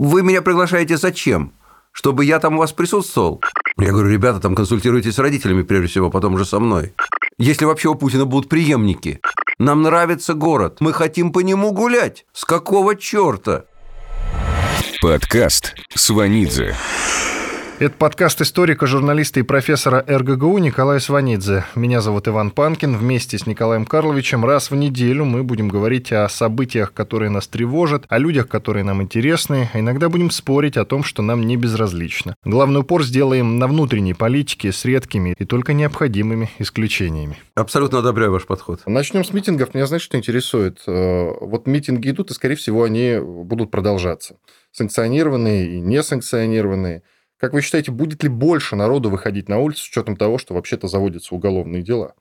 Вы меня приглашаете зачем? Чтобы я там у вас присутствовал? Я говорю, ребята, там консультируйтесь с родителями прежде всего, потом уже со мной. Если вообще у Путина будут преемники. Нам нравится город. Мы хотим по нему гулять. С какого черта? Подкаст Сванидзе. Это подкаст историка, журналиста и профессора РГГУ Николая Сванидзе. Меня зовут Иван Панкин. Вместе с Николаем Карловичем раз в неделю мы будем говорить о событиях, которые нас тревожат, о людях, которые нам интересны, а иногда будем спорить о том, что нам не безразлично. Главный упор сделаем на внутренней политике с редкими и только необходимыми исключениями. Абсолютно одобряю ваш подход. Начнем с митингов. Меня, знаешь, что интересует? Э, вот митинги идут, и, скорее всего, они будут продолжаться. Санкционированные и несанкционированные – как вы считаете, будет ли больше народу выходить на улицу с учетом того, что вообще-то заводятся уголовные дела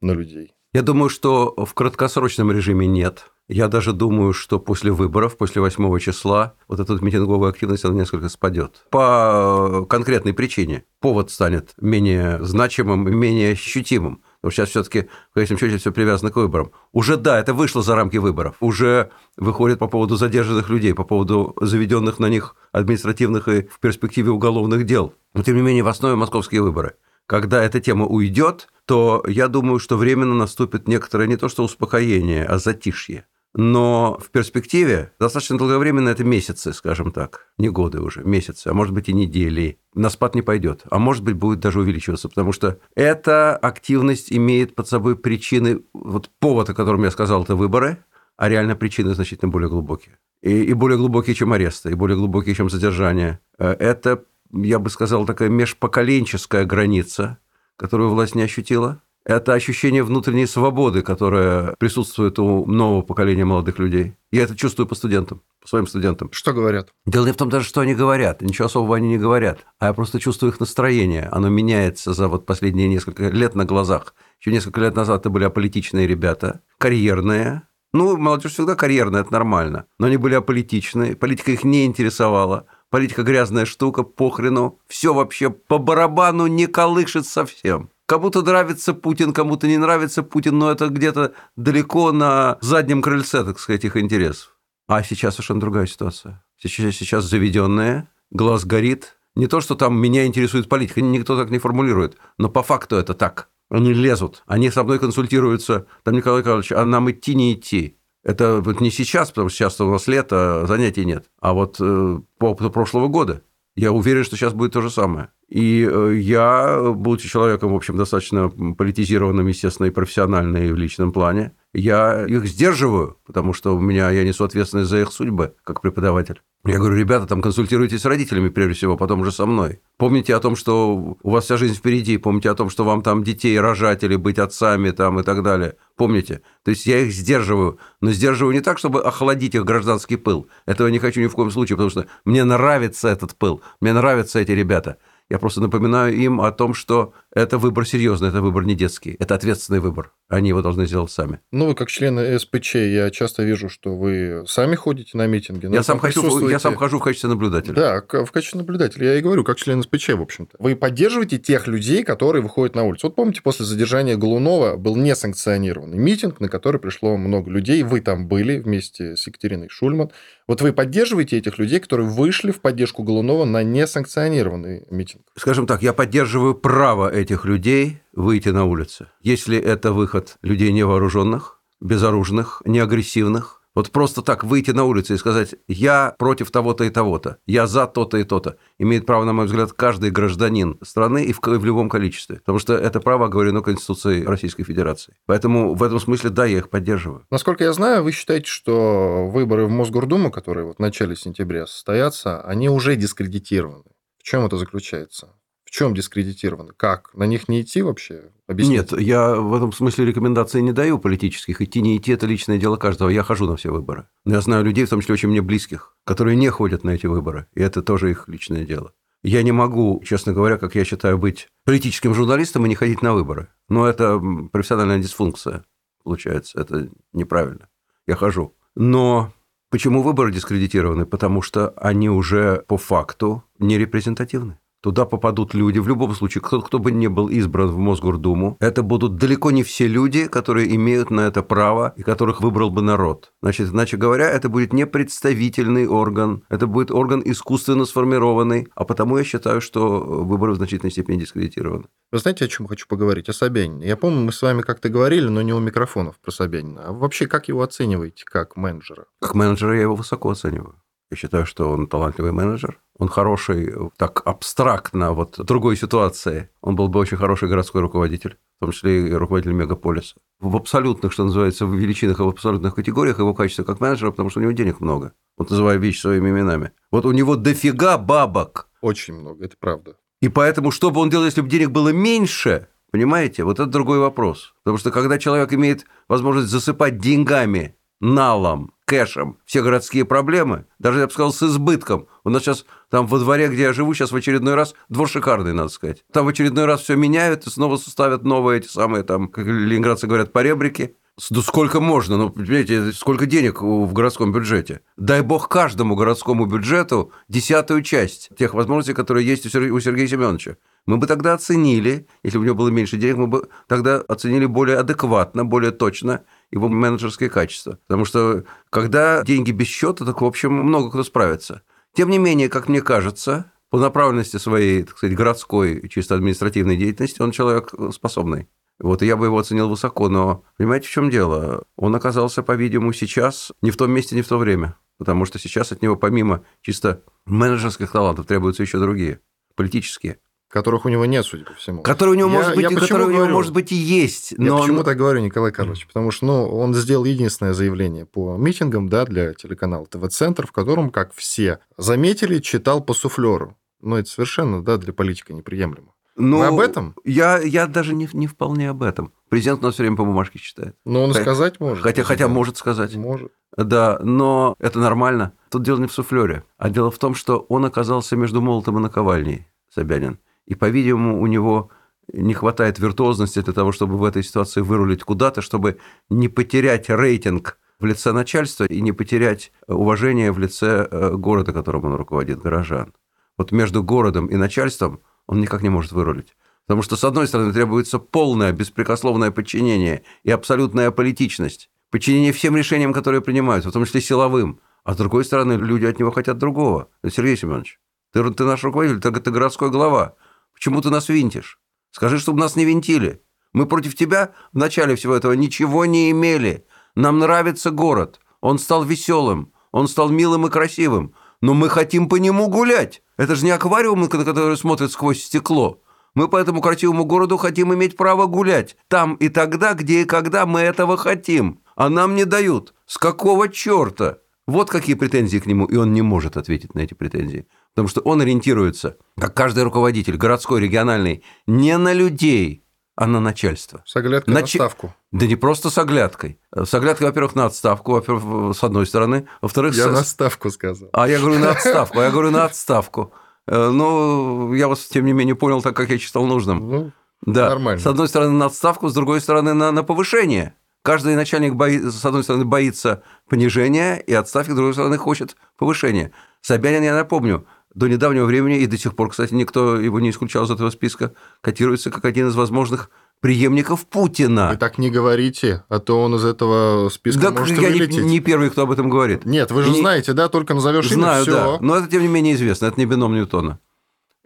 на людей? Я думаю, что в краткосрочном режиме нет. Я даже думаю, что после выборов, после 8 числа, вот эта митинговая активность, она несколько спадет. По конкретной причине. Повод станет менее значимым, менее ощутимым. Потому сейчас все-таки в конечном счете все привязано к выборам. Уже да, это вышло за рамки выборов. Уже выходит по поводу задержанных людей, по поводу заведенных на них административных и в перспективе уголовных дел. Но тем не менее в основе московские выборы. Когда эта тема уйдет, то я думаю, что временно наступит некоторое не то что успокоение, а затишье. Но в перспективе достаточно долговременно это месяцы, скажем так, не годы уже, месяцы, а может быть и недели. На спад не пойдет, а может быть будет даже увеличиваться, потому что эта активность имеет под собой причины, вот повод, о котором я сказал, это выборы, а реально причины значительно более глубокие. И, и более глубокие, чем аресты, и более глубокие, чем задержание. Э, это, я бы сказал, такая межпоколенческая граница, которую власть не ощутила, это ощущение внутренней свободы, которое присутствует у нового поколения молодых людей. Я это чувствую по студентам, по своим студентам. Что говорят? Дело не в том даже, что они говорят. Ничего особого они не говорят. А я просто чувствую их настроение. Оно меняется за вот последние несколько лет на глазах. Еще несколько лет назад это были аполитичные ребята, карьерные. Ну, молодежь всегда карьерная, это нормально. Но они были аполитичные, политика их не интересовала. Политика грязная штука, похрену. Все вообще по барабану не колышет совсем. Кому-то нравится Путин, кому-то не нравится Путин, но это где-то далеко на заднем крыльце, так сказать, их интересов. А сейчас совершенно другая ситуация. Сейчас, сейчас заведенная, глаз горит. Не то, что там меня интересует политика, никто так не формулирует, но по факту это так. Они лезут, они со мной консультируются. Там, Николай Николаевич, а нам идти, не идти? Это вот не сейчас, потому что сейчас у нас лето, занятий нет, а вот э, по опыту прошлого года. Я уверен, что сейчас будет то же самое. И э, я, будучи человеком, в общем, достаточно политизированным, естественно, и профессионально, и в личном плане, я их сдерживаю, потому что у меня я несу ответственность за их судьбы как преподаватель. Я говорю, ребята, там консультируйтесь с родителями прежде всего, потом уже со мной. Помните о том, что у вас вся жизнь впереди, помните о том, что вам там детей рожать или быть отцами там и так далее. Помните? То есть я их сдерживаю, но сдерживаю не так, чтобы охладить их гражданский пыл. Этого не хочу ни в коем случае, потому что мне нравится этот пыл, мне нравятся эти ребята. Я просто напоминаю им о том, что это выбор серьезный, это выбор не детский, это ответственный выбор. Они его должны сделать сами. Ну, вы как члены СПЧ, я часто вижу, что вы сами ходите на митинги. Я сам, хочу, я сам хожу в качестве наблюдателя. Да, в качестве наблюдателя. Я и говорю, как член СПЧ, в общем-то. Вы поддерживаете тех людей, которые выходят на улицу. Вот помните, после задержания Голунова был несанкционированный митинг, на который пришло много людей. Вы там были вместе с Екатериной Шульман. Вот вы поддерживаете этих людей, которые вышли в поддержку Голунова на несанкционированный митинг? Скажем так, я поддерживаю право этих людей выйти на улицы. Если это выход людей невооруженных, безоружных, неагрессивных, вот просто так выйти на улицу и сказать, я против того-то и того-то, я за то-то и то-то, имеет право, на мой взгляд, каждый гражданин страны и в, в любом количестве. Потому что это право оговорено Конституцией Российской Федерации. Поэтому в этом смысле, да, я их поддерживаю. Насколько я знаю, вы считаете, что выборы в Мосгордуму, которые вот в начале сентября состоятся, они уже дискредитированы. В чем это заключается? В чем дискредитированы? Как? На них не идти вообще? Объясните. Нет, я в этом смысле рекомендаций не даю политических. Идти, не идти – это личное дело каждого. Я хожу на все выборы. Но я знаю людей, в том числе очень мне близких, которые не ходят на эти выборы. И это тоже их личное дело. Я не могу, честно говоря, как я считаю, быть политическим журналистом и не ходить на выборы. Но это профессиональная дисфункция, получается. Это неправильно. Я хожу. Но почему выборы дискредитированы? Потому что они уже по факту не репрезентативны Туда попадут люди, в любом случае, кто, кто бы ни был избран в Мосгордуму, это будут далеко не все люди, которые имеют на это право и которых выбрал бы народ. Значит, иначе говоря, это будет не представительный орган, это будет орган искусственно сформированный, а потому я считаю, что выборы в значительной степени дискредитированы. Вы знаете, о чем хочу поговорить? О Собянине. Я помню, мы с вами как-то говорили, но не у микрофонов про Собянина. А вообще, как его оцениваете как менеджера? Как менеджера я его высоко оцениваю. Я считаю, что он талантливый менеджер. Он хороший, так абстрактно, вот в другой ситуации. Он был бы очень хороший городской руководитель, в том числе и руководитель мегаполиса. В абсолютных, что называется, в величинах и в абсолютных категориях его качество как менеджера, потому что у него денег много. Вот называю вещи своими именами. Вот у него дофига бабок. Очень много, это правда. И поэтому, что бы он делал, если бы денег было меньше, понимаете, вот это другой вопрос. Потому что когда человек имеет возможность засыпать деньгами, налом, кэшем все городские проблемы, даже, я бы сказал, с избытком. У нас сейчас там во дворе, где я живу, сейчас в очередной раз, двор шикарный, надо сказать. Там в очередной раз все меняют и снова составят новые эти самые, там, как ленинградцы говорят, поребрики. Да сколько можно? Ну, понимаете, сколько денег в городском бюджете? Дай бог каждому городскому бюджету десятую часть тех возможностей, которые есть у Сергея Семеновича. Мы бы тогда оценили, если бы у него было меньше денег, мы бы тогда оценили более адекватно, более точно его менеджерские качества. Потому что когда деньги без счета, так, в общем, много кто справится. Тем не менее, как мне кажется, по направленности своей, так сказать, городской, чисто административной деятельности, он человек способный. Вот я бы его оценил высоко, но понимаете, в чем дело? Он оказался, по-видимому, сейчас не в том месте, не в то время. Потому что сейчас от него, помимо чисто менеджерских талантов, требуются еще другие, политические которых у него нет, судя по всему. Которые у него, я, может быть, я и которые у него, может быть, и есть. Но... Я почему так говорю, Николай Карлович? Потому что ну, он сделал единственное заявление по митингам да, для телеканала ТВ-центр, в котором, как все заметили, читал по суфлеру. Но это совершенно да, для политика неприемлемо. Но Вы об этом? Я, я даже не, не вполне об этом. Президент у нас все время по бумажке читает. Но он хотя, сказать может. Хотя, хотя может сказать. Может. Да, но это нормально. Тут дело не в суфлере, а дело в том, что он оказался между молотом и наковальней, Собянин. И, по-видимому, у него не хватает виртуозности для того, чтобы в этой ситуации вырулить куда-то, чтобы не потерять рейтинг в лице начальства и не потерять уважение в лице э, города, которым он руководит, горожан. Вот между городом и начальством он никак не может вырулить. Потому что, с одной стороны, требуется полное, беспрекословное подчинение и абсолютная политичность. Подчинение всем решениям, которые принимаются, в том числе силовым. А с другой стороны, люди от него хотят другого. Сергей Семенович, ты, ты наш руководитель, ты, ты городской глава. Почему ты нас винтишь? Скажи, чтобы нас не винтили. Мы против тебя в начале всего этого ничего не имели. Нам нравится город. Он стал веселым, он стал милым и красивым. Но мы хотим по нему гулять. Это же не аквариум, на который смотрит сквозь стекло. Мы по этому красивому городу хотим иметь право гулять. Там и тогда, где и когда мы этого хотим. А нам не дают. С какого черта? Вот какие претензии к нему, и он не может ответить на эти претензии. Потому что он ориентируется, как каждый руководитель, городской, региональный, не на людей, а на начальство. С оглядкой на, на отставку. Да не просто с оглядкой. С оглядкой, во-первых, на отставку, во-первых, с одной стороны. Во-вторых, я с... на отставку сказал. А я говорю на отставку, а я говорю на отставку. Э, ну, я вас, тем не менее, понял так, как я считал нужным. Ну, да. нормально. С одной стороны, на отставку, с другой стороны, на, на повышение. Каждый начальник, бои... с одной стороны, боится понижения, и отставки, с другой стороны, хочет повышения. Собянин, я напомню, до недавнего времени, и до сих пор, кстати, никто его не исключал из этого списка, котируется как один из возможных преемников Путина. Вы так не говорите, а то он из этого списка да, может я вылететь. Не, не первый, кто об этом говорит. Нет, вы же и знаете, да, только назовешь Знаю, имя, все. да, но это, тем не менее, известно, это не бином Ньютона.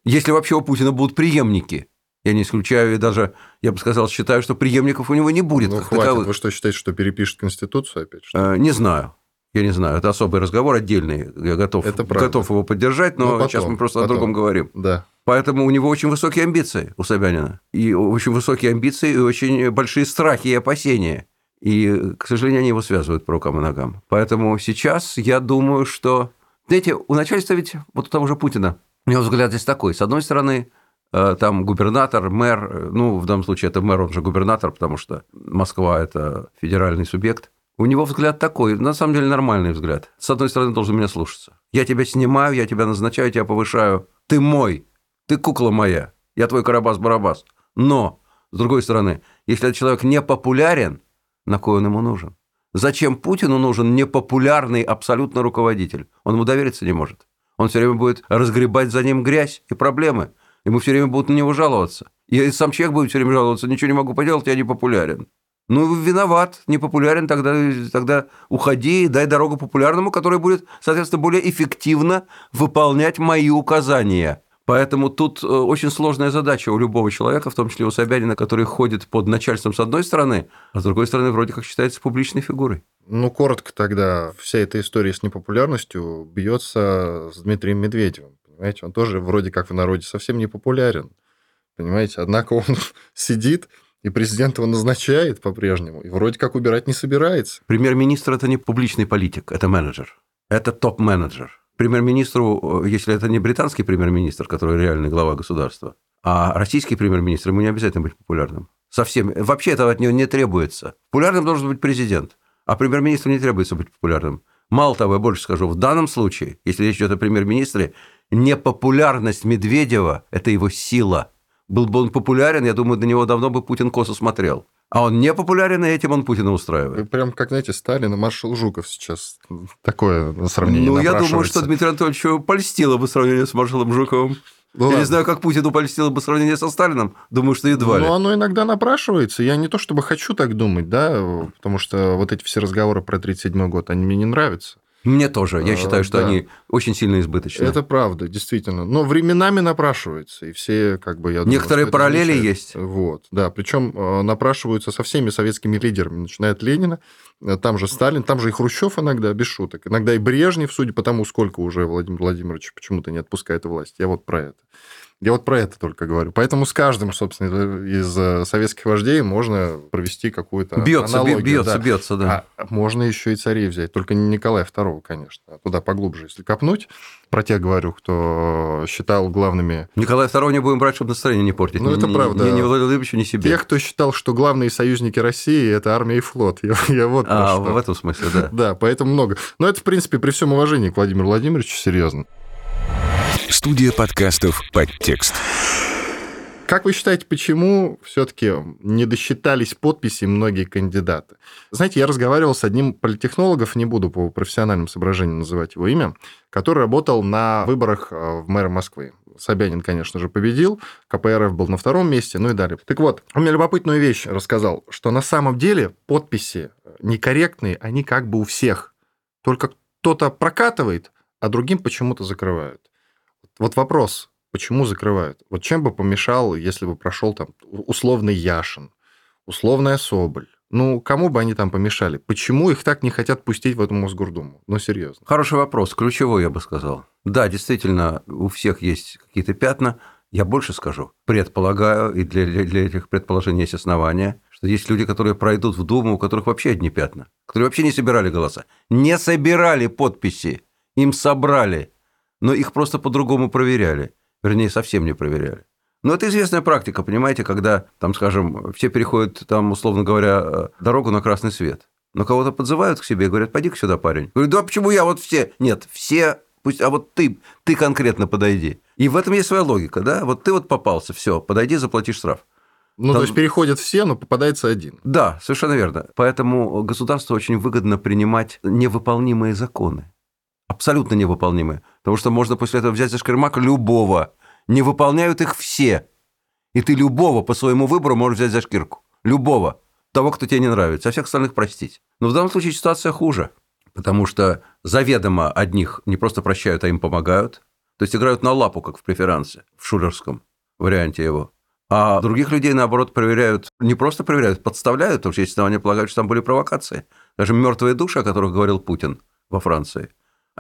Если вообще у Путина будут преемники, я не исключаю и даже, я бы сказал, считаю, что преемников у него не будет. Ну, хватит. Таковых. Вы что, считаете, что перепишет Конституцию опять? Что э, не знаю. Я не знаю, это особый разговор отдельный. Я готов, готов его поддержать, но, но потом, сейчас мы просто потом. о другом говорим. Да. Поэтому у него очень высокие амбиции, у Собянина. И очень высокие амбиции, и очень большие страхи и опасения. И, к сожалению, они его связывают по рукам и ногам. Поэтому сейчас я думаю, что... Знаете, у начальства ведь, вот у того же Путина, у него взгляд здесь такой. С одной стороны, э, там губернатор, мэр, ну, в данном случае это мэр, он же губернатор, потому что Москва – это федеральный субъект – у него взгляд такой, на самом деле нормальный взгляд. С одной стороны, должен меня слушаться. Я тебя снимаю, я тебя назначаю, тебя повышаю. Ты мой, ты кукла моя, я твой Карабас-Барабас. Но, с другой стороны, если этот человек не популярен, на кой он ему нужен? Зачем Путину нужен непопулярный абсолютно руководитель? Он ему довериться не может. Он все время будет разгребать за ним грязь и проблемы. Ему все время будут на него жаловаться. И сам человек будет все время жаловаться, ничего не могу поделать, я не популярен. Ну, виноват, не популярен, тогда, тогда уходи дай дорогу популярному, который будет, соответственно, более эффективно выполнять мои указания. Поэтому тут э, очень сложная задача у любого человека, в том числе у Собянина, который ходит под начальством с одной стороны, а с другой стороны вроде как считается публичной фигурой. Ну, коротко тогда, вся эта история с непопулярностью бьется с Дмитрием Медведевым. Понимаете, он тоже вроде как в народе совсем не популярен. Понимаете, однако он сидит и президент его назначает по-прежнему, и вроде как убирать не собирается. Премьер-министр – это не публичный политик, это менеджер. Это топ-менеджер. Премьер-министру, если это не британский премьер-министр, который реальный глава государства, а российский премьер-министр, ему не обязательно быть популярным. Совсем. Вообще этого от него не требуется. Популярным должен быть президент, а премьер-министру не требуется быть популярным. Мало того, я больше скажу, в данном случае, если речь идет о премьер-министре, непопулярность Медведева – это его сила – был бы он популярен, я думаю, до него давно бы Путин косо смотрел. А он не популярен, и этим он Путина устраивает. Прям как, знаете, Сталин и маршал Жуков сейчас такое сравнение Ну, я думаю, что Дмитрий Анатольевич польстило бы сравнение с маршалом Жуковым. Ну, я ладно. не знаю, как Путину польстило бы сравнение со Сталином. Думаю, что едва ли. Ну, оно иногда напрашивается. Я не то чтобы хочу так думать, да, потому что вот эти все разговоры про 1937 год, они мне не нравятся. Мне тоже. Я а, считаю, что да. они очень сильно избыточны. Это правда, действительно. Но временами напрашивается, и все, как бы, я думаю, Некоторые параллели есть. Вот, да. Причем э, напрашиваются со всеми советскими лидерами, начиная от Ленина, э, там же Сталин, там же и Хрущев иногда, без шуток. Иногда и Брежнев, судя по тому, сколько уже Владимир Владимирович почему-то не отпускает власть. Я вот про это. Я вот про это только говорю. Поэтому с каждым, собственно, из э, советских вождей можно провести какую-то бьется, аналогию. Бьется, да. бьется, да. А можно еще и царей взять, только не Николая II, конечно. А туда поглубже, если копнуть. Про тех говорю, кто считал главными... Николая II не будем брать, чтобы настроение не портить. Ну, это ни, правда. Ни, ни Владимиру Владимировичу, ни себе. Тех, кто считал, что главные союзники России – это армия и флот. Я, я вот а, в этом смысле, да. Да, поэтому много. Но это, в принципе, при всем уважении к Владимиру Владимировичу, серьезно. Студия подкастов «Подтекст». Как вы считаете, почему все-таки не досчитались подписи многие кандидаты? Знаете, я разговаривал с одним политтехнологов, не буду по профессиональным соображениям называть его имя, который работал на выборах э, в мэра Москвы. Собянин, конечно же, победил, КПРФ был на втором месте, ну и далее. Так вот, он мне любопытную вещь рассказал, что на самом деле подписи некорректные, они как бы у всех. Только кто-то прокатывает, а другим почему-то закрывают. Вот вопрос, Почему закрывают? Вот чем бы помешал, если бы прошел там условный Яшин, условная Соболь? Ну, кому бы они там помешали? Почему их так не хотят пустить в эту Мосгордуму? Ну, серьезно. Хороший вопрос, ключевой, я бы сказал. Да, действительно, у всех есть какие-то пятна. Я больше скажу. Предполагаю, и для, для этих предположений есть основания, что есть люди, которые пройдут в Думу, у которых вообще одни пятна, которые вообще не собирали голоса. Не собирали подписи, им собрали, но их просто по-другому проверяли. Вернее, совсем не проверяли. Но это известная практика, понимаете, когда, там, скажем, все переходят, там, условно говоря, э, дорогу на красный свет. Но кого-то подзывают к себе и говорят, пойди-ка сюда, парень. Говорю, да почему я вот все? Нет, все, пусть, а вот ты, ты конкретно подойди. И в этом есть своя логика, да? Вот ты вот попался, все, подойди, заплати штраф. Ну, Там... то есть переходят все, но попадается один. Да, совершенно верно. Поэтому государству очень выгодно принимать невыполнимые законы абсолютно невыполнимые. Потому что можно после этого взять за шкирмак любого. Не выполняют их все. И ты любого по своему выбору можешь взять за шкирку. Любого. Того, кто тебе не нравится. А всех остальных простить. Но в данном случае ситуация хуже. Потому что заведомо одних не просто прощают, а им помогают. То есть играют на лапу, как в преферансе, в шулерском варианте его. А других людей, наоборот, проверяют, не просто проверяют, подставляют, потому что есть основания полагать, что там были провокации. Даже мертвые души, о которых говорил Путин во Франции,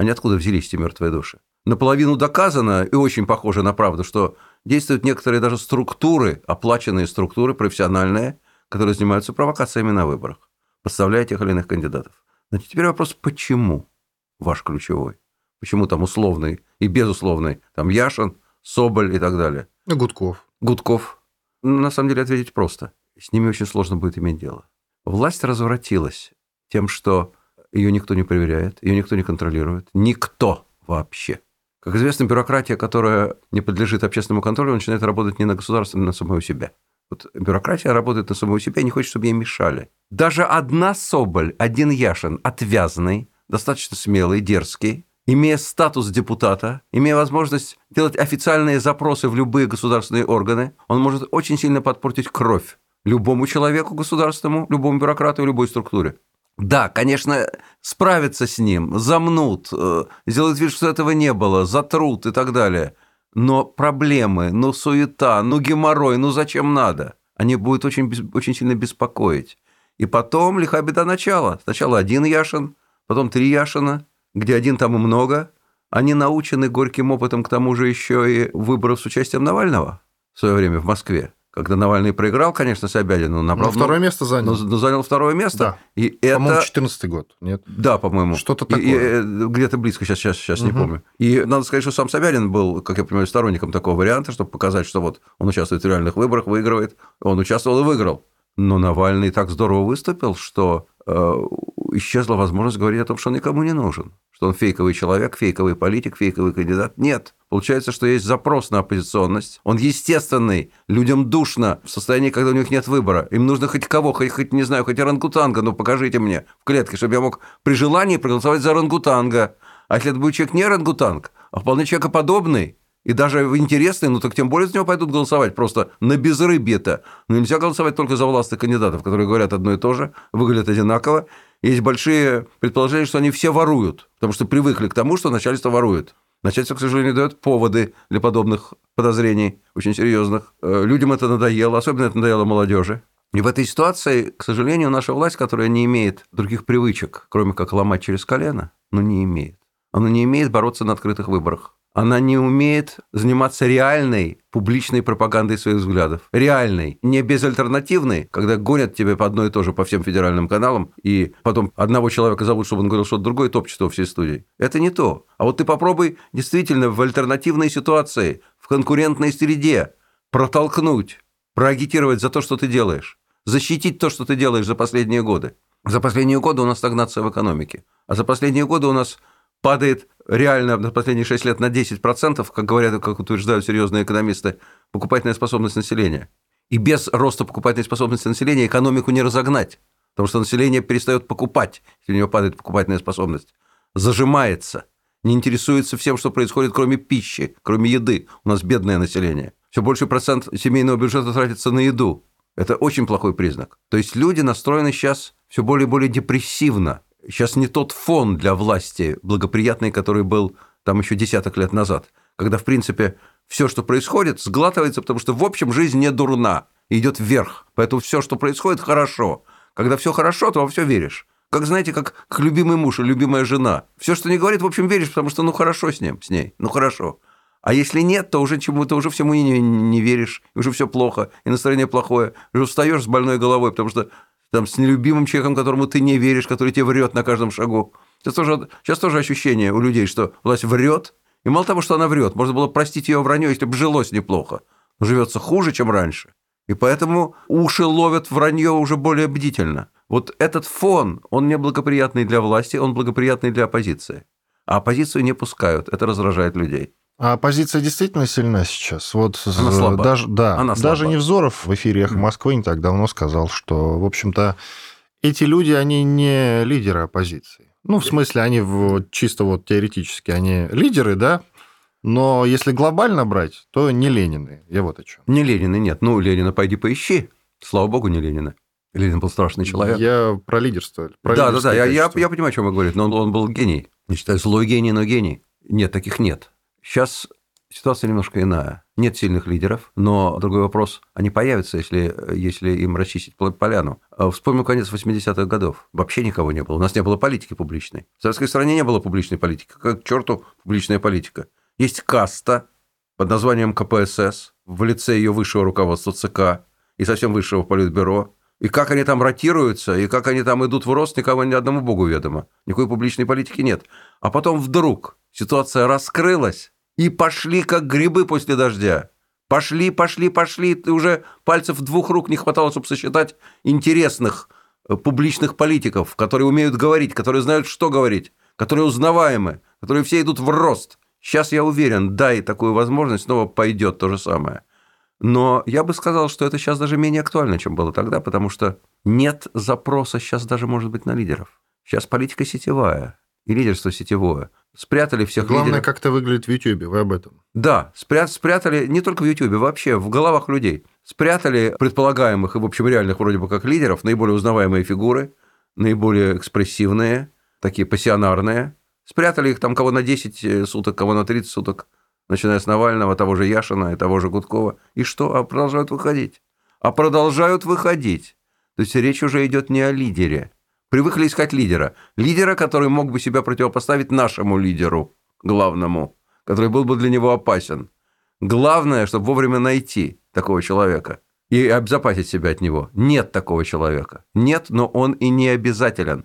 они откуда взялись, эти мертвые души? Наполовину доказано и очень похоже на правду, что действуют некоторые даже структуры, оплаченные структуры, профессиональные, которые занимаются провокациями на выборах, подставляя тех или иных кандидатов. Значит, теперь вопрос, почему ваш ключевой? Почему там условный и безусловный? Там Яшин, Соболь и так далее. И Гудков. Гудков. Ну, на самом деле ответить просто. С ними очень сложно будет иметь дело. Власть развратилась тем, что ее никто не проверяет, ее никто не контролирует. Никто вообще. Как известно, бюрократия, которая не подлежит общественному контролю, начинает работать не на государство, а на самого себя. Вот бюрократия работает на самого себя и не хочет, чтобы ей мешали. Даже одна Соболь, один Яшин, отвязный, достаточно смелый, дерзкий, имея статус депутата, имея возможность делать официальные запросы в любые государственные органы, он может очень сильно подпортить кровь любому человеку государственному, любому бюрократу любой структуре. Да, конечно, справиться с ним, замнут, э, сделают вид, что этого не было, затрут и так далее. Но проблемы, ну суета, ну геморрой, ну зачем надо? Они будут очень, очень сильно беспокоить. И потом лиха беда начала. Сначала один Яшин, потом три Яшина, где один там и много. Они научены горьким опытом, к тому же еще и выборов с участием Навального в свое время в Москве когда Навальный проиграл, конечно, Собянину, набрал... Но второе место занял. Но, но занял второе место. Да. И это... По-моему, 14 год, нет? Да, по-моему. Что-то такое. И, и, э, где-то близко, сейчас, сейчас, сейчас угу. не помню. И надо сказать, что сам Собянин был, как я понимаю, сторонником такого варианта, чтобы показать, что вот он участвует в реальных выборах, выигрывает. Он участвовал и выиграл. Но Навальный так здорово выступил, что э, исчезла возможность говорить о том, что он никому не нужен. Что он фейковый человек, фейковый политик, фейковый кандидат. Нет. Получается, что есть запрос на оппозиционность. Он естественный. Людям душно в состоянии, когда у них нет выбора. Им нужно хоть кого, хоть, хоть не знаю, хоть орангутанга, ну покажите мне в клетке, чтобы я мог при желании проголосовать за орангутанга. А если это будет человек не орангутанг, а вполне человекоподобный, и даже интересный, ну так тем более за него пойдут голосовать просто на безрыбье-то. Но нельзя голосовать только за властных кандидатов, которые говорят одно и то же, выглядят одинаково. Есть большие предположения, что они все воруют, потому что привыкли к тому, что начальство ворует. Начальство, к сожалению, дает поводы для подобных подозрений, очень серьезных. Э, людям это надоело, особенно это надоело молодежи. И в этой ситуации, к сожалению, наша власть, которая не имеет других привычек, кроме как ломать через колено, ну не имеет. Она не имеет бороться на открытых выборах она не умеет заниматься реальной публичной пропагандой своих взглядов. Реальной, не безальтернативной, когда гонят тебя по одной и то же по всем федеральным каналам, и потом одного человека зовут, чтобы он говорил что-то другое, топчество всей студии. Это не то. А вот ты попробуй действительно в альтернативной ситуации, в конкурентной среде протолкнуть, проагитировать за то, что ты делаешь, защитить то, что ты делаешь за последние годы. За последние годы у нас стагнация в экономике. А за последние годы у нас падает реально на последние 6 лет на 10%, как говорят, как утверждают серьезные экономисты, покупательная способность населения. И без роста покупательной способности населения экономику не разогнать, потому что население перестает покупать, если у него падает покупательная способность, зажимается, не интересуется всем, что происходит, кроме пищи, кроме еды. У нас бедное население. Все больший процент семейного бюджета тратится на еду. Это очень плохой признак. То есть люди настроены сейчас все более и более депрессивно сейчас не тот фон для власти благоприятный, который был там еще десяток лет назад, когда, в принципе, все, что происходит, сглатывается, потому что, в общем, жизнь не дурна, идет вверх. Поэтому все, что происходит, хорошо. Когда все хорошо, то во все веришь. Как, знаете, как, как любимый муж и любимая жена. Все, что не говорит, в общем, веришь, потому что, ну, хорошо с ним, с ней, ну, хорошо. А если нет, то уже чему-то уже всему не, не веришь, уже все плохо, и настроение плохое, уже встаешь с больной головой, потому что там, с нелюбимым человеком, которому ты не веришь, который тебе врет на каждом шагу. Сейчас тоже, сейчас тоже ощущение у людей, что власть врет, и мало того, что она врет, можно было простить ее вранье, если бы жилось неплохо. Но живется хуже, чем раньше. И поэтому уши ловят вранье уже более бдительно. Вот этот фон, он неблагоприятный для власти, он благоприятный для оппозиции. А оппозицию не пускают, это раздражает людей. А оппозиция действительно сильна сейчас. Вот Она слаба. Даже, да, Она даже слаба. Невзоров в эфире «Эхо Москвы» не так давно сказал, что, в общем-то, эти люди, они не лидеры оппозиции. Ну, в смысле, они чисто вот теоретически, они лидеры, да, но если глобально брать, то не Ленины. Я вот о чем. Не Ленины, нет. Ну, Ленина пойди поищи. Слава богу, не Ленина. Ленин был страшный человек. Я про лидерство. Про да, да, да. Я, я, я понимаю, о чем вы говорите, но он, он был гений. Не считаю, злой гений, но гений. Нет, таких нет. Сейчас ситуация немножко иная. Нет сильных лидеров, но другой вопрос, они появятся, если, если им расчистить поляну. А вспомним конец 80-х годов. Вообще никого не было. У нас не было политики публичной. В советской стране не было публичной политики. Как к черту публичная политика. Есть каста под названием КПСС в лице ее высшего руководства ЦК и совсем высшего политбюро. И как они там ротируются, и как они там идут в рост, никому ни одному богу ведомо. Никакой публичной политики нет. А потом вдруг ситуация раскрылась, и пошли, как грибы после дождя. Пошли, пошли, пошли. Ты уже пальцев двух рук не хватало, чтобы сосчитать интересных э, публичных политиков, которые умеют говорить, которые знают, что говорить, которые узнаваемы, которые все идут в рост. Сейчас я уверен, дай такую возможность, снова пойдет то же самое. Но я бы сказал, что это сейчас даже менее актуально, чем было тогда, потому что нет запроса сейчас даже, может быть, на лидеров. Сейчас политика сетевая и лидерство сетевое. Спрятали всех Главное, лидеров. как это выглядит в Ютьюбе, вы об этом. Да, спря- спрятали не только в Ютьюбе, вообще в головах людей. Спрятали предполагаемых и, в общем, реальных вроде бы как лидеров, наиболее узнаваемые фигуры, наиболее экспрессивные, такие пассионарные. Спрятали их там кого на 10 суток, кого на 30 суток, начиная с Навального, того же Яшина и того же Гудкова. И что? А продолжают выходить. А продолжают выходить. То есть речь уже идет не о лидере. Привыкли искать лидера. Лидера, который мог бы себя противопоставить нашему лидеру, главному, который был бы для него опасен. Главное, чтобы вовремя найти такого человека и обезопасить себя от него. Нет такого человека. Нет, но он и не обязателен.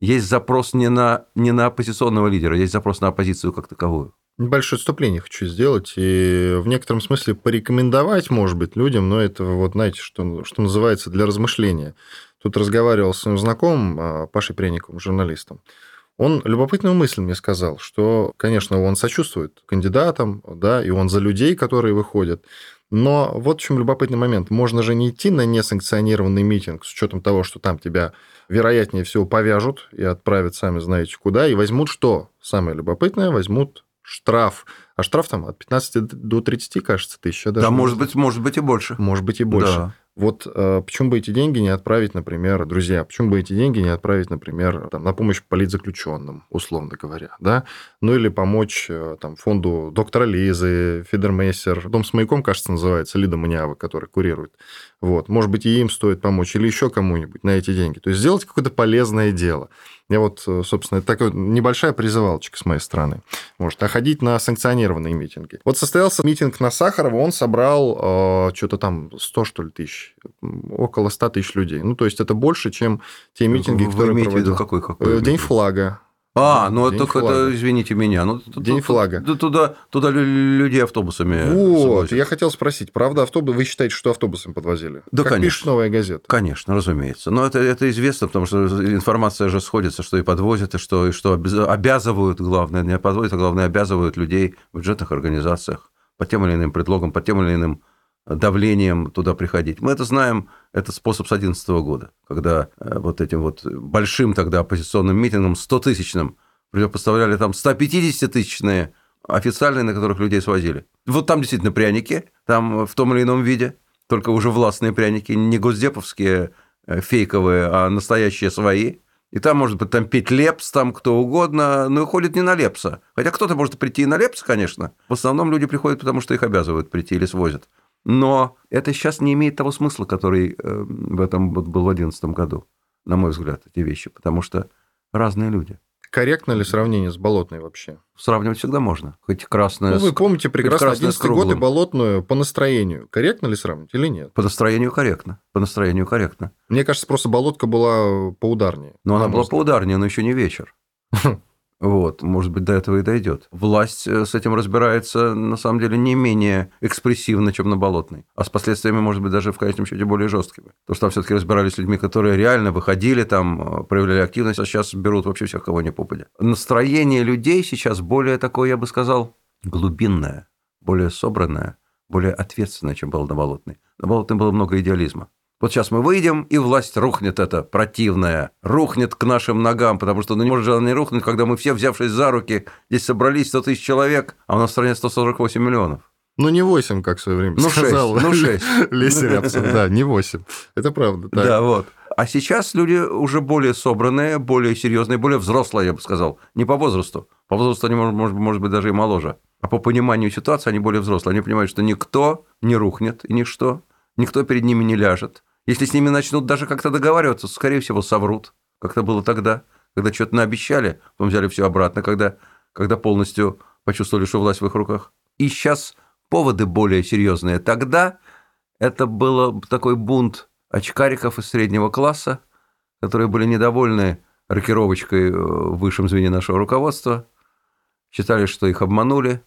Есть запрос не на, не на оппозиционного лидера, есть запрос на оппозицию как таковую. Небольшое отступление хочу сделать и в некотором смысле порекомендовать, может быть, людям, но это вот, знаете, что, что называется для размышления. Тут разговаривал с своим знакомым а, Пашей Прениковым, журналистом. Он любопытную мысль мне сказал, что, конечно, он сочувствует кандидатам, да, и он за людей, которые выходят. Но вот в чем любопытный момент. Можно же не идти на несанкционированный митинг с учетом того, что там тебя, вероятнее всего, повяжут и отправят сами знаете куда, и возьмут что? Самое любопытное, возьмут штраф. А штраф там от 15 до 30, кажется, тысяч. Да, может быть, может быть и больше. Может быть и больше. Да. Вот э, почему бы эти деньги не отправить, например, друзья, почему бы эти деньги не отправить, например, там, на помощь политзаключенным, условно говоря, да? Ну или помочь э, там, фонду доктора Лизы, Фидермейсер, Дом с маяком, кажется, называется, Лида Маниава, который курирует. Вот. Может быть, и им стоит помочь, или еще кому-нибудь на эти деньги. То есть сделать какое-то полезное дело. Я вот, собственно, это такая небольшая призывалочка с моей стороны. Может, а ходить на санкционированные митинги. Вот состоялся митинг на Сахарова, он собрал э, что-то там 100, что ли, тысяч, около 100 тысяч людей. Ну, то есть это больше, чем те митинги, Вы которые имеете в виду проводил. какой, какой Э, День митинг? флага. А, ну День только флага. это, извините меня. Ну, День флага. ту- Туда, туда лю- людей автобусами Вот, я хотел спросить, правда, автобус, вы считаете, что автобусом подвозили? Да, как конечно. пишет «Новая газета». Конечно, разумеется. Но это, это известно, потому что информация же сходится, что и подвозят, и что, и что обяз- обязывают, главное, не подвозят, а главное, обязывают людей в бюджетных организациях по тем или иным предлогам, по тем или иным давлением туда приходить. Мы это знаем, это способ с 2011 года, когда э, вот этим вот большим тогда оппозиционным митингом, 100-тысячным, противопоставляли там 150-тысячные официальные, на которых людей свозили. Вот там действительно пряники, там в том или ином виде, только уже властные пряники, не госдеповские э, фейковые, а настоящие свои. И там, может быть, там петь Лепс, там кто угодно, но ходит не на Лепса. Хотя кто-то может прийти и на Лепса, конечно. В основном люди приходят, потому что их обязывают прийти или свозят. Но это сейчас не имеет того смысла, который э, в этом был в 2011 году, на мой взгляд, эти вещи. Потому что разные люди. Корректно ли сравнение с Болотной вообще? Сравнивать всегда можно. Хоть красное Ну, вы помните прекрасно красное с 11 год и. Болотную по настроению. Корректно ли сравнить или нет? По настроению корректно. По настроению корректно. Мне кажется, просто Болотка была поударнее. Но она была поударнее, но еще не вечер. Вот, может быть, до этого и дойдет. Власть э, с этим разбирается, на самом деле, не менее экспрессивно, чем на Болотной. А с последствиями, может быть, даже в конечном счете более жесткими. Потому что там все-таки разбирались с людьми, которые реально выходили там, э, проявляли активность, а сейчас берут вообще всех, кого не попадя. Настроение людей сейчас более такое, я бы сказал, глубинное, более собранное, более ответственное, чем было на Болотной. На Болотной было много идеализма. Вот сейчас мы выйдем, и власть рухнет эта противная, рухнет к нашим ногам, потому что ну, не может же она не рухнуть, когда мы все, взявшись за руки, здесь собрались 100 тысяч человек, а у нас в стране 148 миллионов. Ну, не 8, как в свое время Ну, сказал. ну, шесть. Леся Рябцев, да, не 8. Это правда. так. Да, вот. А сейчас люди уже более собранные, более серьезные, более взрослые, я бы сказал. Не по возрасту. По возрасту они, может, может быть, даже и моложе. А по пониманию ситуации они более взрослые. Они понимают, что никто не рухнет и ничто. Никто перед ними не ляжет. Если с ними начнут даже как-то договариваться, скорее всего, соврут. Как это было тогда, когда что-то наобещали, потом взяли все обратно, когда, когда полностью почувствовали, что власть в их руках. И сейчас поводы более серьезные. Тогда это был такой бунт очкариков из среднего класса, которые были недовольны рокировочкой э, в высшем звене нашего руководства, считали, что их обманули.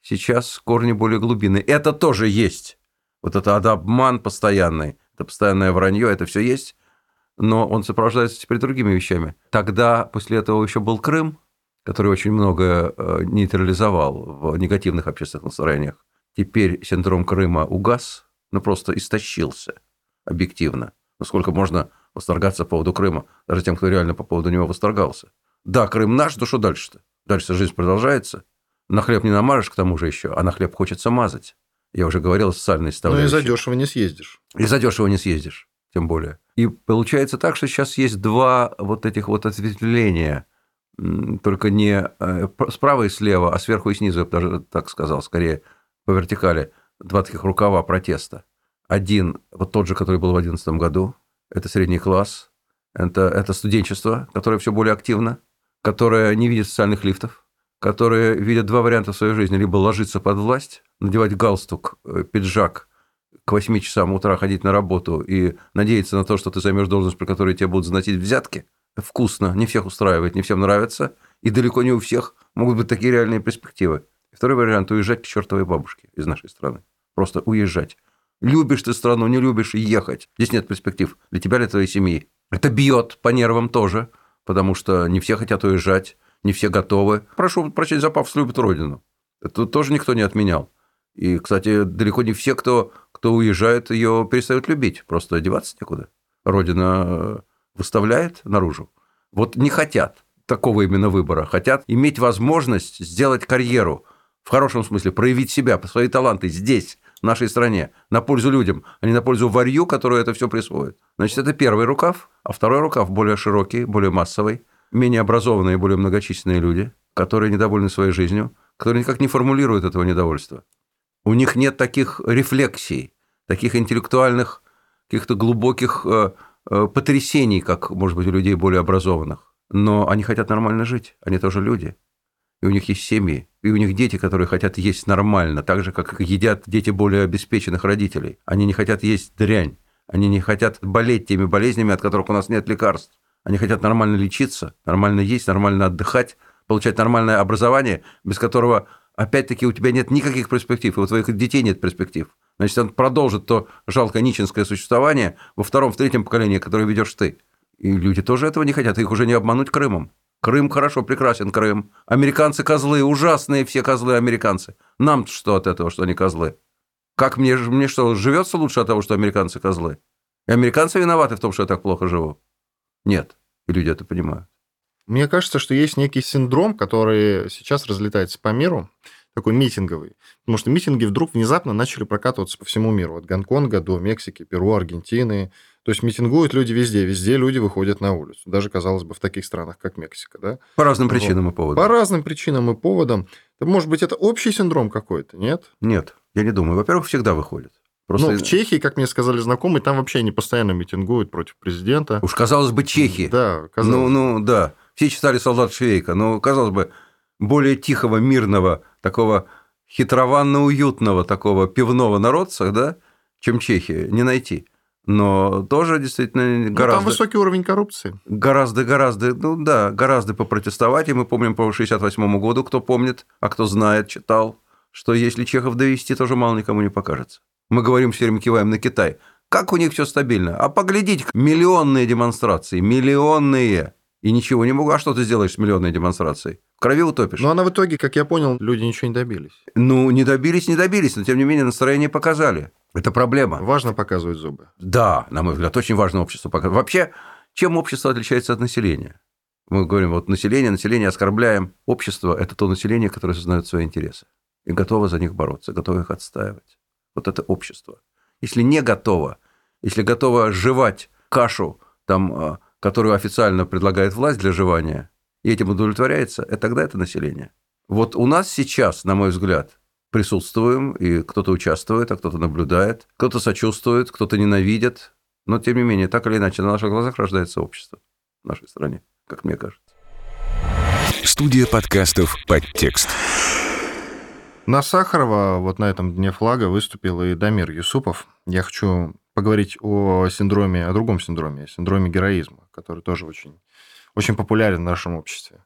Сейчас корни более глубины. Это тоже есть. Вот это обман постоянный, это постоянное вранье, это все есть, но он сопровождается теперь другими вещами. Тогда, после этого еще был Крым, который очень много э, нейтрализовал в негативных общественных настроениях. Теперь синдром Крыма угас, ну просто истощился объективно. Насколько можно восторгаться по поводу Крыма, даже тем, кто реально по поводу него восторгался. Да, Крым наш, но что дальше-то? Дальше жизнь продолжается. На хлеб не намажешь к тому же еще, а на хлеб хочется мазать. Я уже говорил о социальной Ну и задешево не съездишь. И задешево не съездишь, тем более. И получается так, что сейчас есть два вот этих вот ответвления, только не э, справа и слева, а сверху и снизу, я бы даже так сказал, скорее по вертикали, два таких рукава протеста. Один, вот тот же, который был в 2011 году, это средний класс, это, это студенчество, которое все более активно, которое не видит социальных лифтов, которые видят два варианта в своей жизни. Либо ложиться под власть, надевать галстук, э, пиджак, к 8 часам утра ходить на работу и надеяться на то, что ты займешь должность, при которой тебе будут заносить взятки, вкусно, не всех устраивает, не всем нравится, и далеко не у всех могут быть такие реальные перспективы. И второй вариант – уезжать к чертовой бабушке из нашей страны. Просто уезжать. Любишь ты страну, не любишь – ехать. Здесь нет перспектив для тебя, для твоей семьи. Это бьет по нервам тоже, потому что не все хотят уезжать, не все готовы. Прошу прощения за пафос, любят родину. Это тоже никто не отменял. И, кстати, далеко не все, кто, кто уезжает, ее перестают любить. Просто одеваться некуда. Родина э, выставляет наружу. Вот не хотят такого именно выбора. Хотят иметь возможность сделать карьеру. В хорошем смысле проявить себя, свои таланты здесь, в нашей стране, на пользу людям, а не на пользу варью, которую это все присвоит. Значит, это первый рукав, а второй рукав более широкий, более массовый, менее образованные, более многочисленные люди, которые недовольны своей жизнью, которые никак не формулируют этого недовольства. У них нет таких рефлексий, таких интеллектуальных, каких-то глубоких э, э, потрясений, как, может быть, у людей более образованных. Но они хотят нормально жить, они тоже люди. И у них есть семьи, и у них дети, которые хотят есть нормально, так же, как едят дети более обеспеченных родителей. Они не хотят есть дрянь, они не хотят болеть теми болезнями, от которых у нас нет лекарств. Они хотят нормально лечиться, нормально есть, нормально отдыхать, получать нормальное образование, без которого, опять-таки, у тебя нет никаких перспектив, и у твоих детей нет перспектив. Значит, он продолжит то жалкое нищенское существование во втором, в третьем поколении, которое ведешь ты. И люди тоже этого не хотят, их уже не обмануть Крымом. Крым хорошо, прекрасен Крым. Американцы козлы, ужасные все козлы американцы. нам что от этого, что они козлы? Как мне, мне что, живется лучше от того, что американцы козлы? И американцы виноваты в том, что я так плохо живу? Нет. И люди это понимают. Мне кажется, что есть некий синдром, который сейчас разлетается по миру, такой митинговый. Потому что митинги вдруг внезапно начали прокатываться по всему миру. От Гонконга до Мексики, Перу, Аргентины. То есть митингуют люди везде. Везде люди выходят на улицу. Даже, казалось бы, в таких странах, как Мексика. Да? По разным Вот. причинам и поводам. По разным причинам и поводам. Да, Может быть, это общий синдром какой-то, нет? Нет, я не думаю. Во-первых, всегда выходят. Просто... Ну, в Чехии, как мне сказали знакомые, там вообще они постоянно митингуют против президента. Уж казалось бы, чехи. Да, казалось Ну, ну, да. Все читали «Солдат Швейка», но, казалось бы, более тихого, мирного, такого хитрованно-уютного, такого пивного народца, да, чем чехи, не найти. Но тоже действительно Ну, там гораздо, высокий уровень коррупции. гораздо, гораздо, ну да, гораздо попротестовать. И мы помним по 68 году, кто помнит, а кто знает, читал, что если Чехов довести, тоже мало никому не покажется. Мы говорим, все время киваем на Китай. Как у них все стабильно? А поглядите, миллионные демонстрации, миллионные. И ничего не могу. А что ты сделаешь с миллионной демонстрацией? В крови утопишь? Но она в итоге, как я понял, люди ничего не добились. Ну, не добились, не добились, но тем не менее настроение показали. Это проблема. Важно показывать зубы. Да, на мой взгляд, очень важно общество показать. Вообще, чем общество отличается от населения? Мы говорим, вот население, население оскорбляем. Общество – это то население, которое осознает свои интересы и готово за них бороться, готово их отстаивать. Вот это общество. Если не готово, если готово жевать кашу, там, а, которую официально предлагает власть для жевания, и этим удовлетворяется, и тогда это население. Вот у нас сейчас, на мой взгляд, присутствуем, и кто-то участвует, а кто-то наблюдает, кто-то сочувствует, кто-то ненавидит. Но, тем не менее, так или иначе, на наших глазах рождается общество в нашей стране, как мне кажется. Студия подкастов «Подтекст». На Сахарова вот на этом Дне флага выступил и Дамир Юсупов. Я хочу поговорить о синдроме, о другом синдроме, о синдроме героизма, который тоже очень, очень популярен в нашем обществе.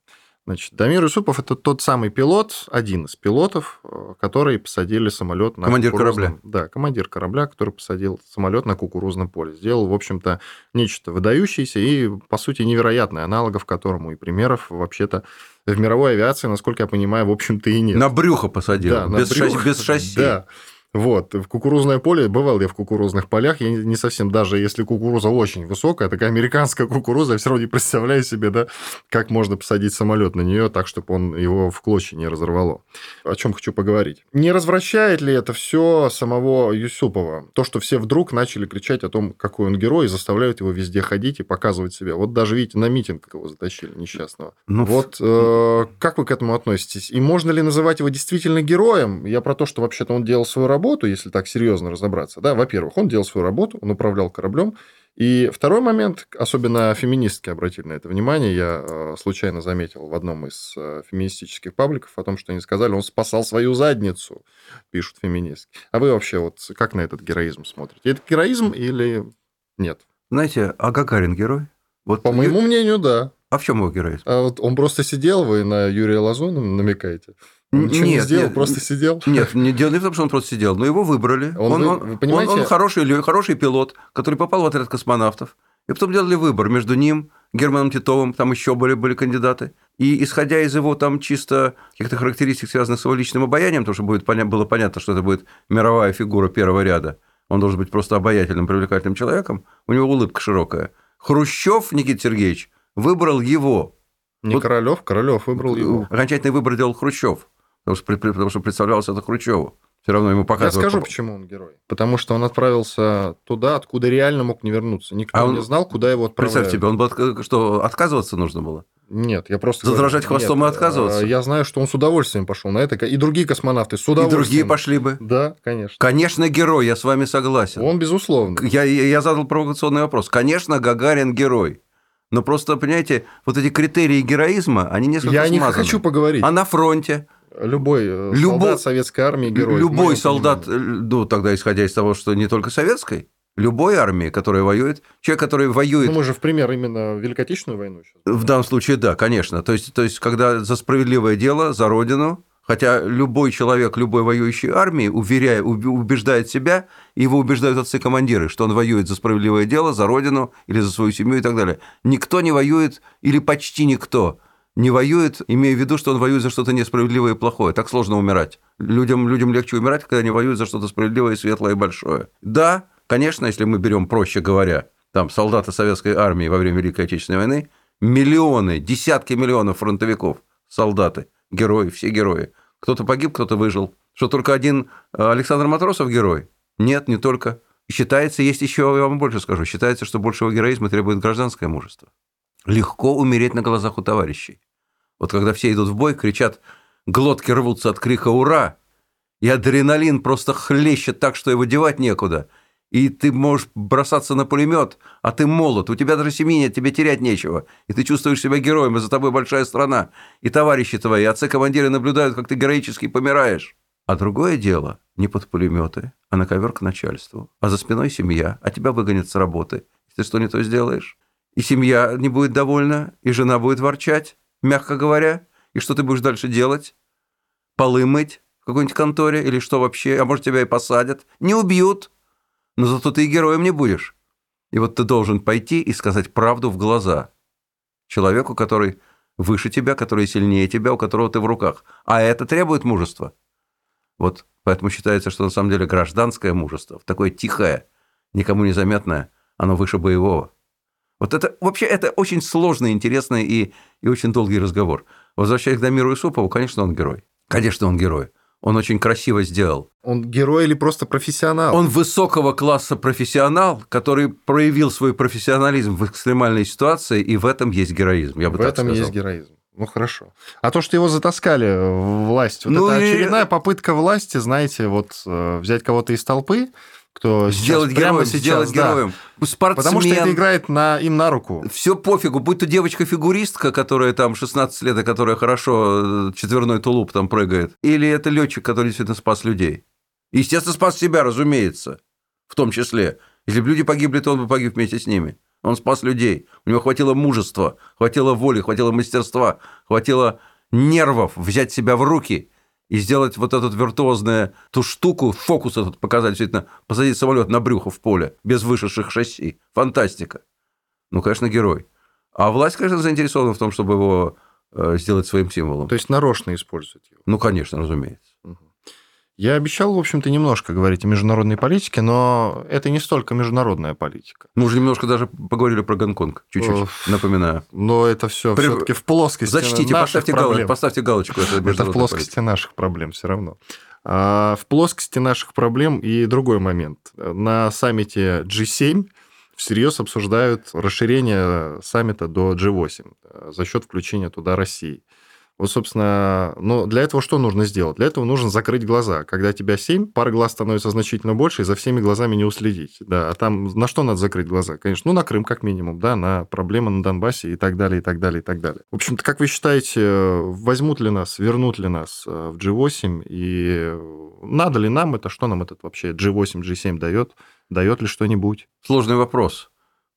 Значит, Дамир Юсупов – это тот самый пилот, один из пилотов, э, который посадили самолет на Командир кукурузном- Да, командир корабля, который посадил самолет на кукурузном поле. Сделал, в общем-то, нечто выдающееся и, по сути, невероятное, аналогов которому и примеров вообще-то в мировой авиации, насколько я понимаю, в общем-то и нет. На брюхо посадил, Да, без, брюхо. шасси, без шасси. Да. Вот, в кукурузное поле, бывал я в кукурузных полях, я не совсем, даже если кукуруза очень высокая, такая американская кукуруза, я все равно не представляю себе, да, как можно посадить самолет на нее так, чтобы он его в клочья не разорвало. О чем хочу поговорить. Не развращает ли это все самого Юсупова? То, что все вдруг начали кричать о том, какой он герой, и заставляют его везде ходить и показывать себя. Вот даже, видите, на митинг его затащили несчастного. Ну, вот э, как вы к этому относитесь? И можно ли называть его действительно героем? Я про то, что вообще-то он делал свою работу, работу, если так серьезно разобраться, да, во-первых, он делал свою работу, он управлял кораблем, и второй момент, особенно феминистки обратили на это внимание, я э, случайно заметил в одном из э, феминистических пабликов о том, что они сказали, он спасал свою задницу, пишут феминистки. А вы вообще вот как на этот героизм смотрите? Это героизм или нет? Знаете, а Гагарин герой? Вот По моему мнению, да. А в чем его героизм? А вот он просто сидел, вы на Юрия Лазона намекаете? Он ничего нет, не сделал, нет, просто сидел. Нет, не дело не в том, что он просто сидел, но его выбрали. Он, он, вы, понимаете... он, он хороший, хороший пилот, который попал в отряд космонавтов. И потом делали выбор между ним, Германом Титовым, там еще были, были кандидаты. И исходя из его там чисто каких-то характеристик, связанных с его личным обаянием, потому что будет, было понятно, что это будет мировая фигура первого ряда, он должен быть просто обаятельным, привлекательным человеком, у него улыбка широкая. Хрущев Никита Сергеевич выбрал его. Не вот, Королев, Королев выбрал его. Окончательный выбор делал Хрущев потому что, потому что представлялся это Хрущеву. Все равно ему показывают. Я скажу, почему он герой. Потому что он отправился туда, откуда реально мог не вернуться. Никто а он... не знал, куда его отправляют. Представь себе, он бы что, отказываться нужно было? Нет, я просто... Задрожать говорю, хвостом нет, и отказываться? Я знаю, что он с удовольствием пошел на это. И другие космонавты с удовольствием. И другие пошли бы? Да, конечно. Конечно, герой, я с вами согласен. Он, безусловно. Я, я задал провокационный вопрос. Конечно, Гагарин герой. Но просто, понимаете, вот эти критерии героизма, они несколько Я смазаны. не хочу поговорить. А на фронте? Любой э, Любо... солдат советской армии герой. Любой солдат, понимании. ну, тогда исходя из того, что не только советской, любой армии, которая воюет, человек, который воюет... Ну, мы же в пример именно Великой Отечественную войну сейчас. В данном случае, да, конечно. То есть, то есть, когда за справедливое дело, за Родину, хотя любой человек любой воюющей армии, уверяя, убеждает себя, его убеждают отцы-командиры, что он воюет за справедливое дело, за Родину или за свою семью и так далее. Никто не воюет, или почти никто, не воюет, имея в виду, что он воюет за что-то несправедливое и плохое. Так сложно умирать. Людям, людям легче умирать, когда они воюют за что-то справедливое, светлое и большое. Да, конечно, если мы берем, проще говоря, там солдаты советской армии во время Великой Отечественной войны, миллионы, десятки миллионов фронтовиков, солдаты, герои, все герои. Кто-то погиб, кто-то выжил. Что только один э, Александр Матросов герой? Нет, не только. Считается, есть еще, я вам больше скажу, считается, что большего героизма требует гражданское мужество легко умереть на глазах у товарищей. Вот когда все идут в бой, кричат, глотки рвутся от крика «Ура!», и адреналин просто хлещет так, что его девать некуда. И ты можешь бросаться на пулемет, а ты молод, у тебя даже семьи нет, тебе терять нечего. И ты чувствуешь себя героем, и за тобой большая страна. И товарищи твои, отцы-командиры наблюдают, как ты героически помираешь. А другое дело не под пулеметы, а на ковер к начальству. А за спиной семья, а тебя выгонят с работы. Ты что не то сделаешь? И семья не будет довольна, и жена будет ворчать, мягко говоря. И что ты будешь дальше делать? Полы мыть в какой-нибудь конторе или что вообще? А может, тебя и посадят? Не убьют, но зато ты и героем не будешь. И вот ты должен пойти и сказать правду в глаза человеку, который выше тебя, который сильнее тебя, у которого ты в руках. А это требует мужества. Вот поэтому считается, что на самом деле гражданское мужество, такое тихое, никому не заметное, оно выше боевого. Вот это вообще это очень сложный, интересный и, и очень долгий разговор. Возвращаясь к Дамиру Исупову, конечно, он герой. Конечно, он герой. Он очень красиво сделал. Он герой или просто профессионал? Он высокого класса профессионал, который проявил свой профессионализм в экстремальной ситуации, и в этом есть героизм. Я бы в этом сказал. есть героизм. Ну хорошо. А то, что его затаскали в власть, вот ну это и... очередная попытка власти, знаете, вот э, взять кого-то из толпы, кто сделать героем, сейчас, сделать да. героем. Спортсмен. Потому что это играет на, им на руку. Все пофигу, будь то девочка-фигуристка, которая там 16 лет, и которая хорошо э, четверной тулуп там прыгает, или это летчик, который действительно спас людей. Естественно, спас себя, разумеется, в том числе. Если бы люди погибли, то он бы погиб вместе с ними. Он спас людей. У него хватило мужества, хватило воли, хватило мастерства, хватило нервов взять себя в руки и сделать вот эту виртуозную ту штуку, фокус этот показать, действительно, посадить самолет на брюхо в поле, без вышедших шасси. Фантастика. Ну, конечно, герой. А власть, конечно, заинтересована в том, чтобы его э, сделать своим символом. То есть нарочно использовать его. Ну, конечно, разумеется. Я обещал, в общем-то, немножко говорить о международной политике, но это не столько международная политика. Мы уже немножко даже поговорили про Гонконг, чуть-чуть, напоминаю. Но это все При- все-таки в плоскости Зачтите, наших поставьте, проблем. галочку, поставьте галочку. Это, Это в плоскости наших проблем все равно. А в плоскости наших проблем и другой момент. На саммите G7 всерьез обсуждают расширение саммита до G8 э, за счет включения туда России. Вот, собственно, но для этого что нужно сделать? Для этого нужно закрыть глаза. Когда тебя 7, пара глаз становится значительно больше, и за всеми глазами не уследить. Да, а там на что надо закрыть глаза? Конечно, ну, на Крым как минимум, да, на проблемы на Донбассе и так далее, и так далее, и так далее. В общем-то, как вы считаете, возьмут ли нас, вернут ли нас э, в G8, и надо ли нам это, что нам этот вообще G8, G7 дает? Дает ли что-нибудь? Сложный вопрос,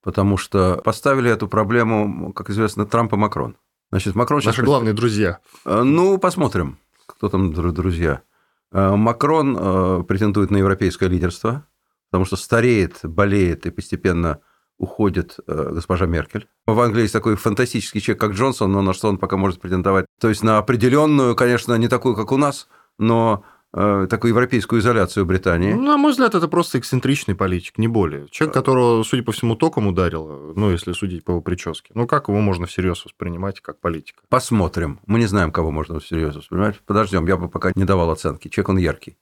потому что поставили эту проблему, как известно, Трамп и Макрон. Значит, Макрон сейчас... Наши главные друзья. Э, Ну, посмотрим, кто там дру- друзья. Э, Макрон э, претендует на европейское лидерство, потому что стареет, болеет и постепенно уходит госпожа Меркель. В Англии есть такой фантастический человек, как Джонсон, но на что он пока может претендовать. То есть на определенную, конечно, не такую, как у нас, но такую европейскую изоляцию Британии. Ну, на мой взгляд, это просто эксцентричный политик, не более. Человек, которого, судя по всему, током ударило, ну, если судить по его прическе. Ну, как его можно всерьез воспринимать как политика? Посмотрим. Мы не знаем, кого можно всерьез воспринимать. Подождем, я бы пока не давал оценки. Человек он яркий.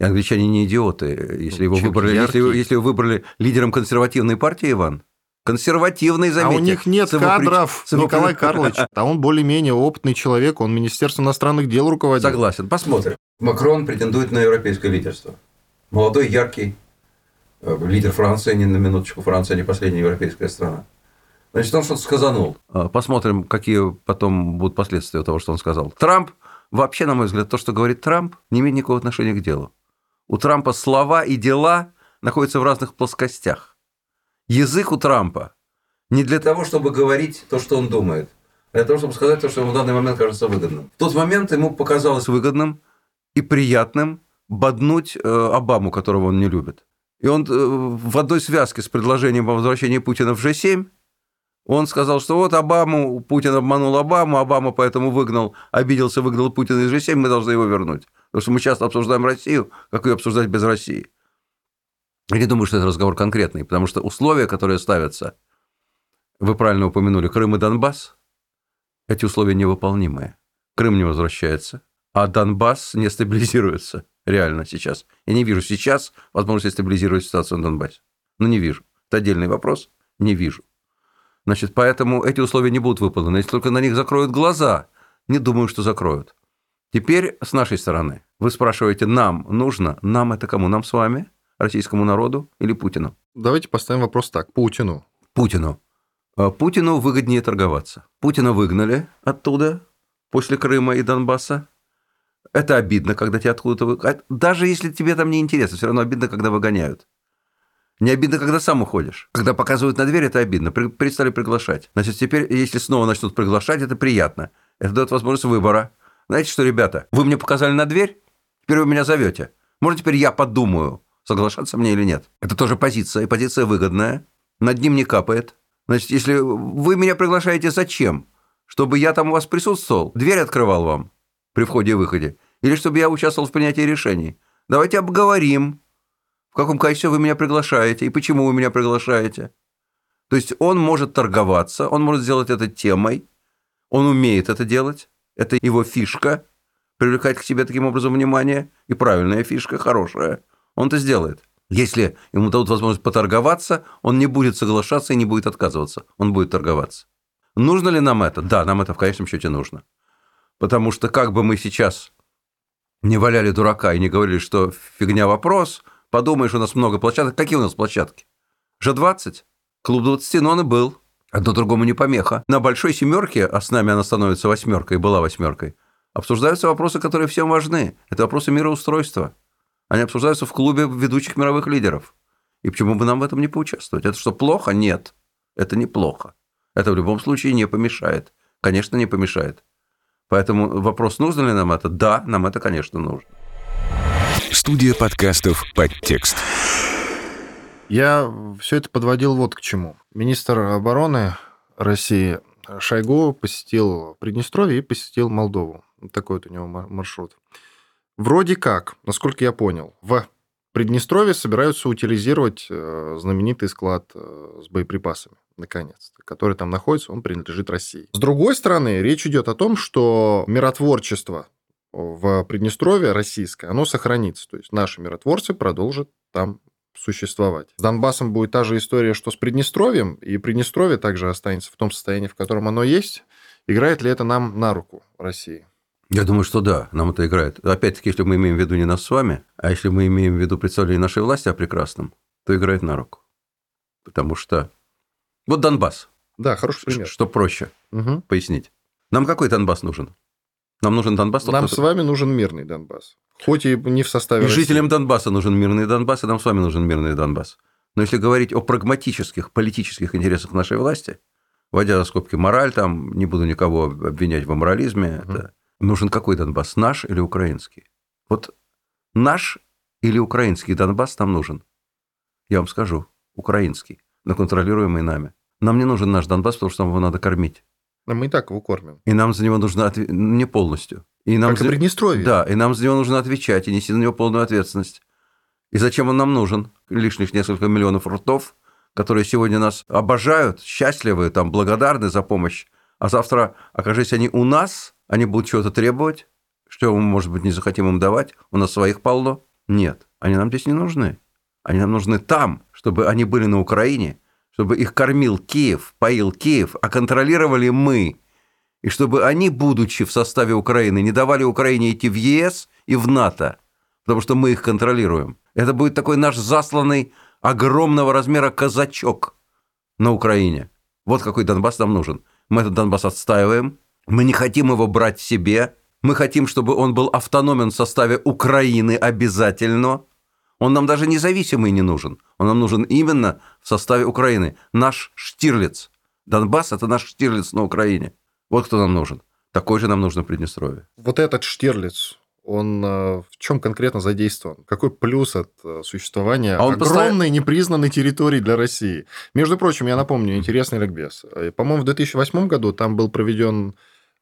И англичане не идиоты, если его, Человек выбрали, если, если его выбрали лидером консервативной партии, Иван. Консервативный, заметьте. а у них нет кадров, самопри- Николай Карлович. А он более-менее опытный человек, он Министерство иностранных дел руководит. Согласен. Посмотрим. Макрон претендует на европейское лидерство. Молодой, яркий э, лидер Франции, не на минуточку, Франция не последняя европейская страна. Значит, он что-то сказанул. А, Посмотрим, какие потом будут последствия того, что он сказал. Трамп, вообще, на мой взгляд, то, что говорит Трамп, не имеет никакого отношения к делу. У Трампа слова и дела находятся в разных плоскостях. Язык у Трампа не для того, чтобы говорить то, что он думает, а для того, чтобы сказать то, что ему в данный момент кажется выгодным. В тот момент ему показалось выгодным и приятным боднуть э, Обаму, которого он не любит. И он э, в одной связке с предложением о возвращении Путина в G7 он сказал, что вот Обаму, Путин обманул Обаму, Обама поэтому выгнал, обиделся, выгнал Путина из G7, мы должны его вернуть. Потому что мы часто обсуждаем Россию, как ее обсуждать без России. Я не думаю, что это разговор конкретный, потому что условия, которые ставятся, вы правильно упомянули, Крым и Донбасс, эти условия невыполнимые. Крым не возвращается, а Донбасс не стабилизируется реально сейчас. Я не вижу сейчас возможности стабилизировать ситуацию на Донбассе. Ну, не вижу. Это отдельный вопрос. Не вижу. Значит, поэтому эти условия не будут выполнены. Если только на них закроют глаза, не думаю, что закроют. Теперь с нашей стороны. Вы спрашиваете, нам нужно? Нам это кому? Нам с вами? Российскому народу или Путину? Давайте поставим вопрос так. Путину. Путину. А Путину выгоднее торговаться. Путина выгнали оттуда после Крыма и Донбасса. Это обидно, когда тебя откуда-то вы... а Даже если тебе там не интересно, все равно обидно, когда выгоняют. Не обидно, когда сам уходишь. Когда показывают на дверь, это обидно. При- Перестали приглашать. Значит, теперь, если снова начнут приглашать, это приятно. Это дает возможность выбора. Знаете что, ребята, вы мне показали на дверь, теперь вы меня зовете. Может, теперь я подумаю, соглашаться мне или нет. Это тоже позиция, и позиция выгодная. Над ним не капает. Значит, если вы меня приглашаете, зачем? Чтобы я там у вас присутствовал, дверь открывал вам при входе и выходе, или чтобы я участвовал в принятии решений. Давайте обговорим, в каком качестве вы меня приглашаете и почему вы меня приглашаете. То есть он может торговаться, он может сделать это темой, он умеет это делать, это его фишка, привлекать к себе таким образом внимание, и правильная фишка, хорошая. Он это сделает. Если ему дадут возможность поторговаться, он не будет соглашаться и не будет отказываться. Он будет торговаться. Нужно ли нам это? Да, нам это в конечном счете нужно. Потому что как бы мы сейчас не валяли дурака и не говорили, что фигня вопрос, подумаешь, у нас много площадок. Какие у нас площадки? Ж-20? Клуб 20, но он и был. Одно другому не помеха. На большой семерке, а с нами она становится восьмеркой, была восьмеркой, обсуждаются вопросы, которые всем важны. Это вопросы мироустройства. Они обсуждаются в клубе ведущих мировых лидеров. И почему бы нам в этом не поучаствовать? Это что, плохо? Нет. Это неплохо. Это в любом случае не помешает. Конечно, не помешает. Поэтому вопрос, нужно ли нам это? Да, нам это, конечно, нужно. Студия подкастов «Подтекст». Я все это подводил вот к чему. Министр обороны России Шойгу посетил Приднестровье и посетил Молдову. Такой вот у него мар- маршрут. Вроде как, насколько я понял, в Приднестровье собираются утилизировать э, знаменитый склад э, с боеприпасами, наконец-то, который там находится, он принадлежит России. С другой стороны, речь идет о том, что миротворчество в Приднестровье российское, оно сохранится. То есть наши миротворцы продолжат там существовать. С Донбассом будет та же история, что с Приднестровьем, и Приднестровье также останется в том состоянии, в котором оно есть. Играет ли это нам на руку России? Я думаю, что да, нам это играет. Опять-таки, если мы имеем в виду не нас с вами, а если мы имеем в виду представление нашей власти о прекрасном, то играет на руку. Потому что... Вот Донбасс. Да, хороший пример. Что проще угу. пояснить. Нам какой Донбасс нужен? Нам нужен Донбасс. Нам с вами нужен мирный Донбасс. Хоть и не в составе И России. жителям Донбасса нужен мирный Донбасс, и нам с вами нужен мирный Донбасс. Но если говорить о прагматических, политических интересах нашей власти, вводя за скобки мораль, там не буду никого обвинять в аморализме, угу. это нужен какой Донбасс, наш или украинский? Вот наш или украинский Донбасс нам нужен? Я вам скажу, украинский, но контролируемый нами. Нам не нужен наш Донбасс, потому что нам его надо кормить. Но мы и так его кормим. И нам за него нужно отв... не полностью. И нам как за... Приднестровье. Да, и нам за него нужно отвечать и нести на него полную ответственность. И зачем он нам нужен? Лишних несколько миллионов ртов, которые сегодня нас обожают, счастливы, там, благодарны за помощь, а завтра, окажись они у нас, они будут чего-то требовать, что мы, может быть, не захотим им давать, у нас своих полно. Нет, они нам здесь не нужны. Они нам нужны там, чтобы они были на Украине, чтобы их кормил Киев, поил Киев, а контролировали мы. И чтобы они, будучи в составе Украины, не давали Украине идти в ЕС и в НАТО, потому что мы их контролируем. Это будет такой наш засланный огромного размера казачок на Украине. Вот какой Донбасс нам нужен. Мы этот Донбасс отстаиваем, мы не хотим его брать себе, мы хотим, чтобы он был автономен в составе Украины обязательно, он нам даже независимый не нужен. Он нам нужен именно в составе Украины. Наш Штирлиц. Донбасс – это наш Штирлиц на Украине. Вот кто нам нужен. Такой же нам нужно Приднестровье. Вот этот Штирлиц, он э, в чем конкретно задействован? Какой плюс от э, существования а он огромной постоянно... непризнанной территории для России? Между прочим, я напомню, интересный ликбез. Э, по-моему, в 2008 году там был проведен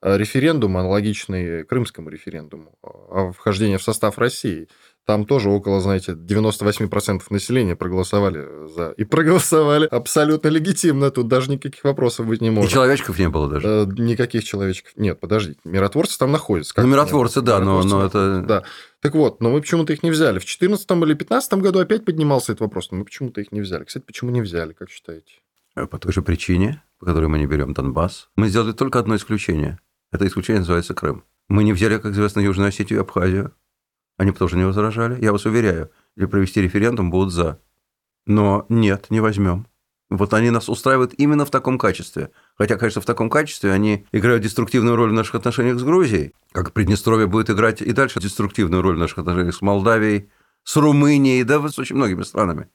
референдум, аналогичный крымскому референдуму, о вхождении в состав России. Там тоже около, знаете, 98% населения проголосовали за. И проголосовали абсолютно легитимно. Тут даже никаких вопросов быть не может. И человечков не было даже? Э, никаких человечков. Нет, подождите. Миротворцы там находятся. Как ну, миротворцы, да, миротворцы, но, но это... Да. Так вот, но мы почему-то их не взяли. В 2014 или 2015 году опять поднимался этот вопрос, но мы почему-то их не взяли. Кстати, почему не взяли, как считаете? Э, по той же причине, по которой мы не берем Донбасс. Мы сделали только одно исключение. Это исключение называется Крым. Мы не взяли, как известно, Южную Осетию и Абхазию. Они тоже не возражали. Я вас уверяю, или провести референдум будут за. Но нет, не возьмем. Вот они нас устраивают именно в таком качестве. Хотя, конечно, в таком качестве они играют деструктивную роль в наших отношениях с Грузией, как Приднестровье будет играть и дальше деструктивную роль в наших отношениях с Молдавией, с Румынией, да, с очень многими странами.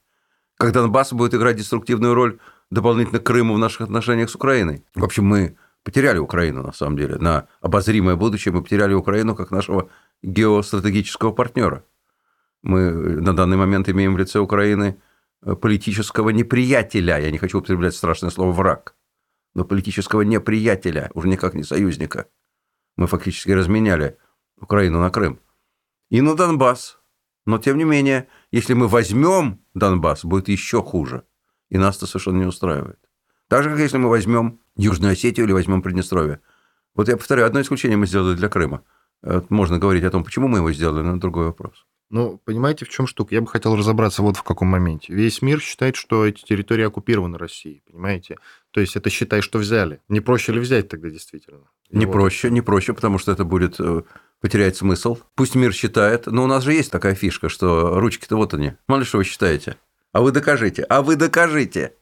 Как Донбасс будет играть деструктивную роль дополнительно Крыму в наших отношениях с Украиной. В общем, мы потеряли Украину, на самом деле. На обозримое будущее мы потеряли Украину как нашего геостратегического партнера. Мы на данный момент имеем в лице Украины э, политического неприятеля, я не хочу употреблять страшное слово «враг», но политического неприятеля, уже никак не союзника. Мы фактически разменяли Украину на Крым. И на Донбасс. Но, тем не менее, если мы возьмем Донбасс, будет еще хуже. И нас это совершенно не устраивает. Так же, как если мы возьмем Южную Осетию или возьмем Приднестровье. Вот я повторяю, одно исключение мы сделали для Крыма – можно говорить о том, почему мы его сделали, но другой вопрос. Ну, понимаете, в чем штука? Я бы хотел разобраться вот в каком моменте. Весь мир считает, что эти территории оккупированы Россией, понимаете? То есть это считай, что взяли. Не проще ли взять тогда действительно? И не вот. проще, не проще, потому что это будет э, потерять смысл. Пусть мир считает, но у нас же есть такая фишка, что ручки-то вот они. Мало ли что вы считаете. А вы докажите, а вы докажите.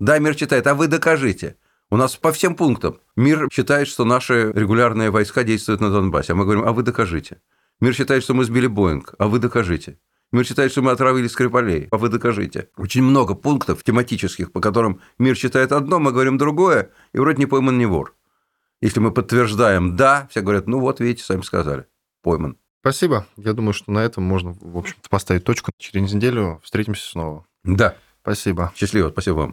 Да, мир читает, а вы докажите. У нас по всем пунктам. Мир считает, что наши регулярные войска действуют на Донбассе. А мы говорим, а вы докажите. Мир считает, что мы сбили Боинг, а вы докажите. Мир считает, что мы отравили Скрипалей, а вы докажите. Очень много пунктов тематических, по которым мир считает одно, мы говорим другое, и вроде не пойман, не вор. Если мы подтверждаем «да», все говорят, ну вот, видите, сами сказали, пойман. Спасибо. Я думаю, что на этом можно, в общем-то, поставить точку. Через неделю встретимся снова. Да. Спасибо. Счастливо. Спасибо вам.